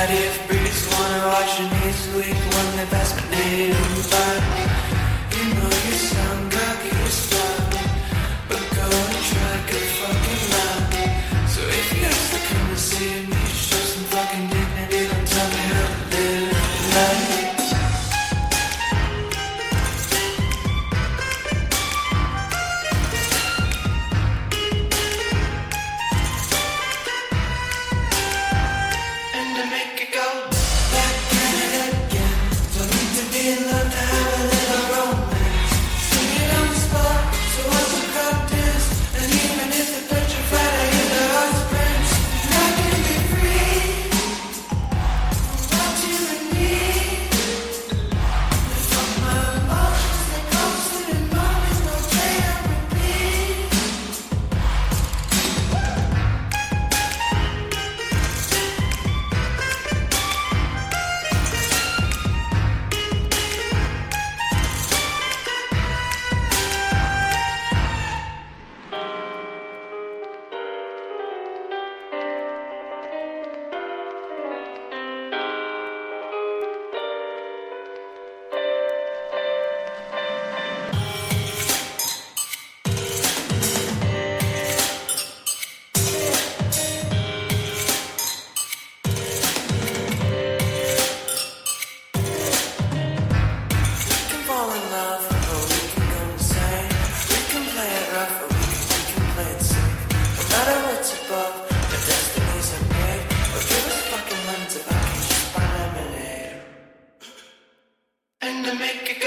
party if breeders wanna watch an each week when they pass my name by. You know you sound cocky as fuck, but go and try good fucking luck. So if you're coming to see me. to make it